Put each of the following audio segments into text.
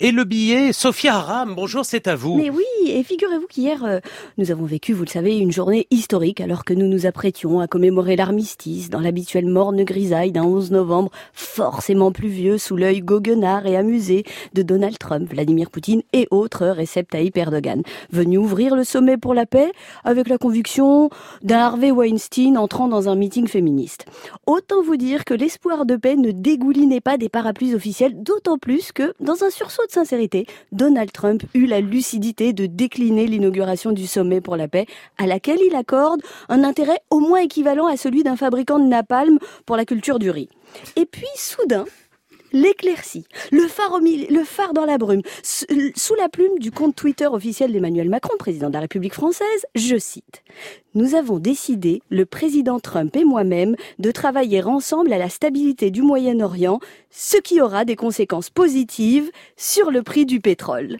Et le billet, Sophia Aram, bonjour, c'est à vous. Mais oui, et figurez-vous qu'hier, euh, nous avons vécu, vous le savez, une journée historique alors que nous nous apprêtions à commémorer l'armistice dans l'habituelle morne grisaille d'un 11 novembre forcément pluvieux sous l'œil goguenard et amusé de Donald Trump, Vladimir Poutine et autres Recep Tayyip Erdogan, venus ouvrir le sommet pour la paix avec la conviction d'un Harvey Weinstein entrant dans un meeting féministe. Autant vous dire que l'espoir de paix ne dégoulinait pas des parapluies officiels, d'autant plus que, dans un sursaut de sincérité, Donald Trump eut la lucidité de décliner l'inauguration du sommet pour la paix, à laquelle il accorde un intérêt au moins équivalent à celui d'un fabricant de napalm pour la culture du riz. Et puis, soudain, l'éclaircie, le phare, dans la brume, sous la plume du compte Twitter officiel d'Emmanuel Macron, président de la République française, je cite. Nous avons décidé, le président Trump et moi-même, de travailler ensemble à la stabilité du Moyen-Orient, ce qui aura des conséquences positives sur le prix du pétrole.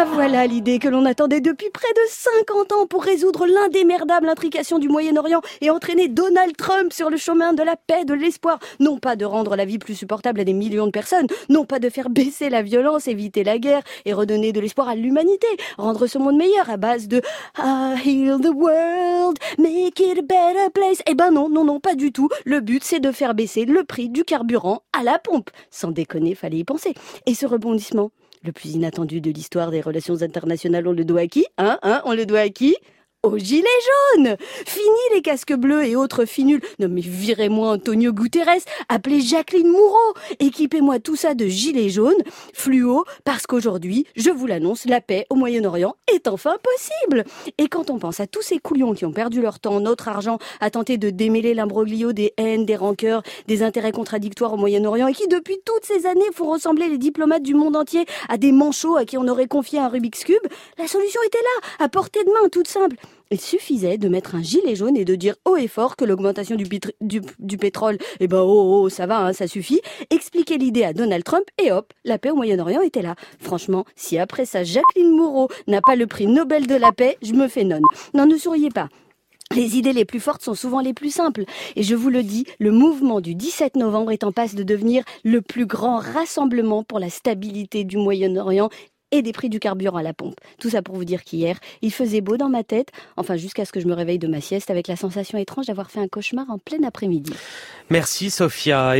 La voilà l'idée que l'on attendait depuis près de 50 ans pour résoudre l'indémerdable intrication du Moyen-Orient et entraîner Donald Trump sur le chemin de la paix, de l'espoir. Non pas de rendre la vie plus supportable à des millions de personnes, non pas de faire baisser la violence, éviter la guerre et redonner de l'espoir à l'humanité, rendre ce monde meilleur à base de ah, heal the world, make it a better place. Eh ben non, non, non, pas du tout. Le but c'est de faire baisser le prix du carburant à la pompe. Sans déconner, fallait y penser. Et ce rebondissement, le plus inattendu de l'histoire des relations internationales, on le doit à qui Hein Hein On le doit à qui? Aux gilets jaunes Fini les casques bleus et autres finules. Non mais virez-moi Antonio Guterres, appelez Jacqueline Moureau, équipez-moi tout ça de gilets jaunes, fluo, parce qu'aujourd'hui, je vous l'annonce, la paix au Moyen-Orient est enfin possible Et quand on pense à tous ces couillons qui ont perdu leur temps, notre argent, à tenter de démêler l'imbroglio des haines, des rancœurs, des intérêts contradictoires au Moyen-Orient, et qui depuis toutes ces années font ressembler les diplomates du monde entier à des manchots à qui on aurait confié un Rubik's Cube, la solution était là, à portée de main, toute simple. Il suffisait de mettre un gilet jaune et de dire haut et fort que l'augmentation du, pétrole, eh ben oh, oh ça va, hein, ça suffit. Expliquer l'idée à Donald Trump et hop, la paix au Moyen-Orient était là. Franchement, si après ça Jacqueline Moreau n'a pas le prix Nobel de la paix, je me fais nonne. Non, ne souriez pas. Les idées les plus fortes sont souvent les plus simples. Et je vous le dis, le mouvement du 17 novembre est en passe de devenir le plus grand rassemblement pour la stabilité du Moyen-Orient et des prix du carburant à la pompe. Tout ça pour vous dire qu'hier, il faisait beau dans ma tête, enfin jusqu'à ce que je me réveille de ma sieste avec la sensation étrange d'avoir fait un cauchemar en plein après-midi. Merci Sophia.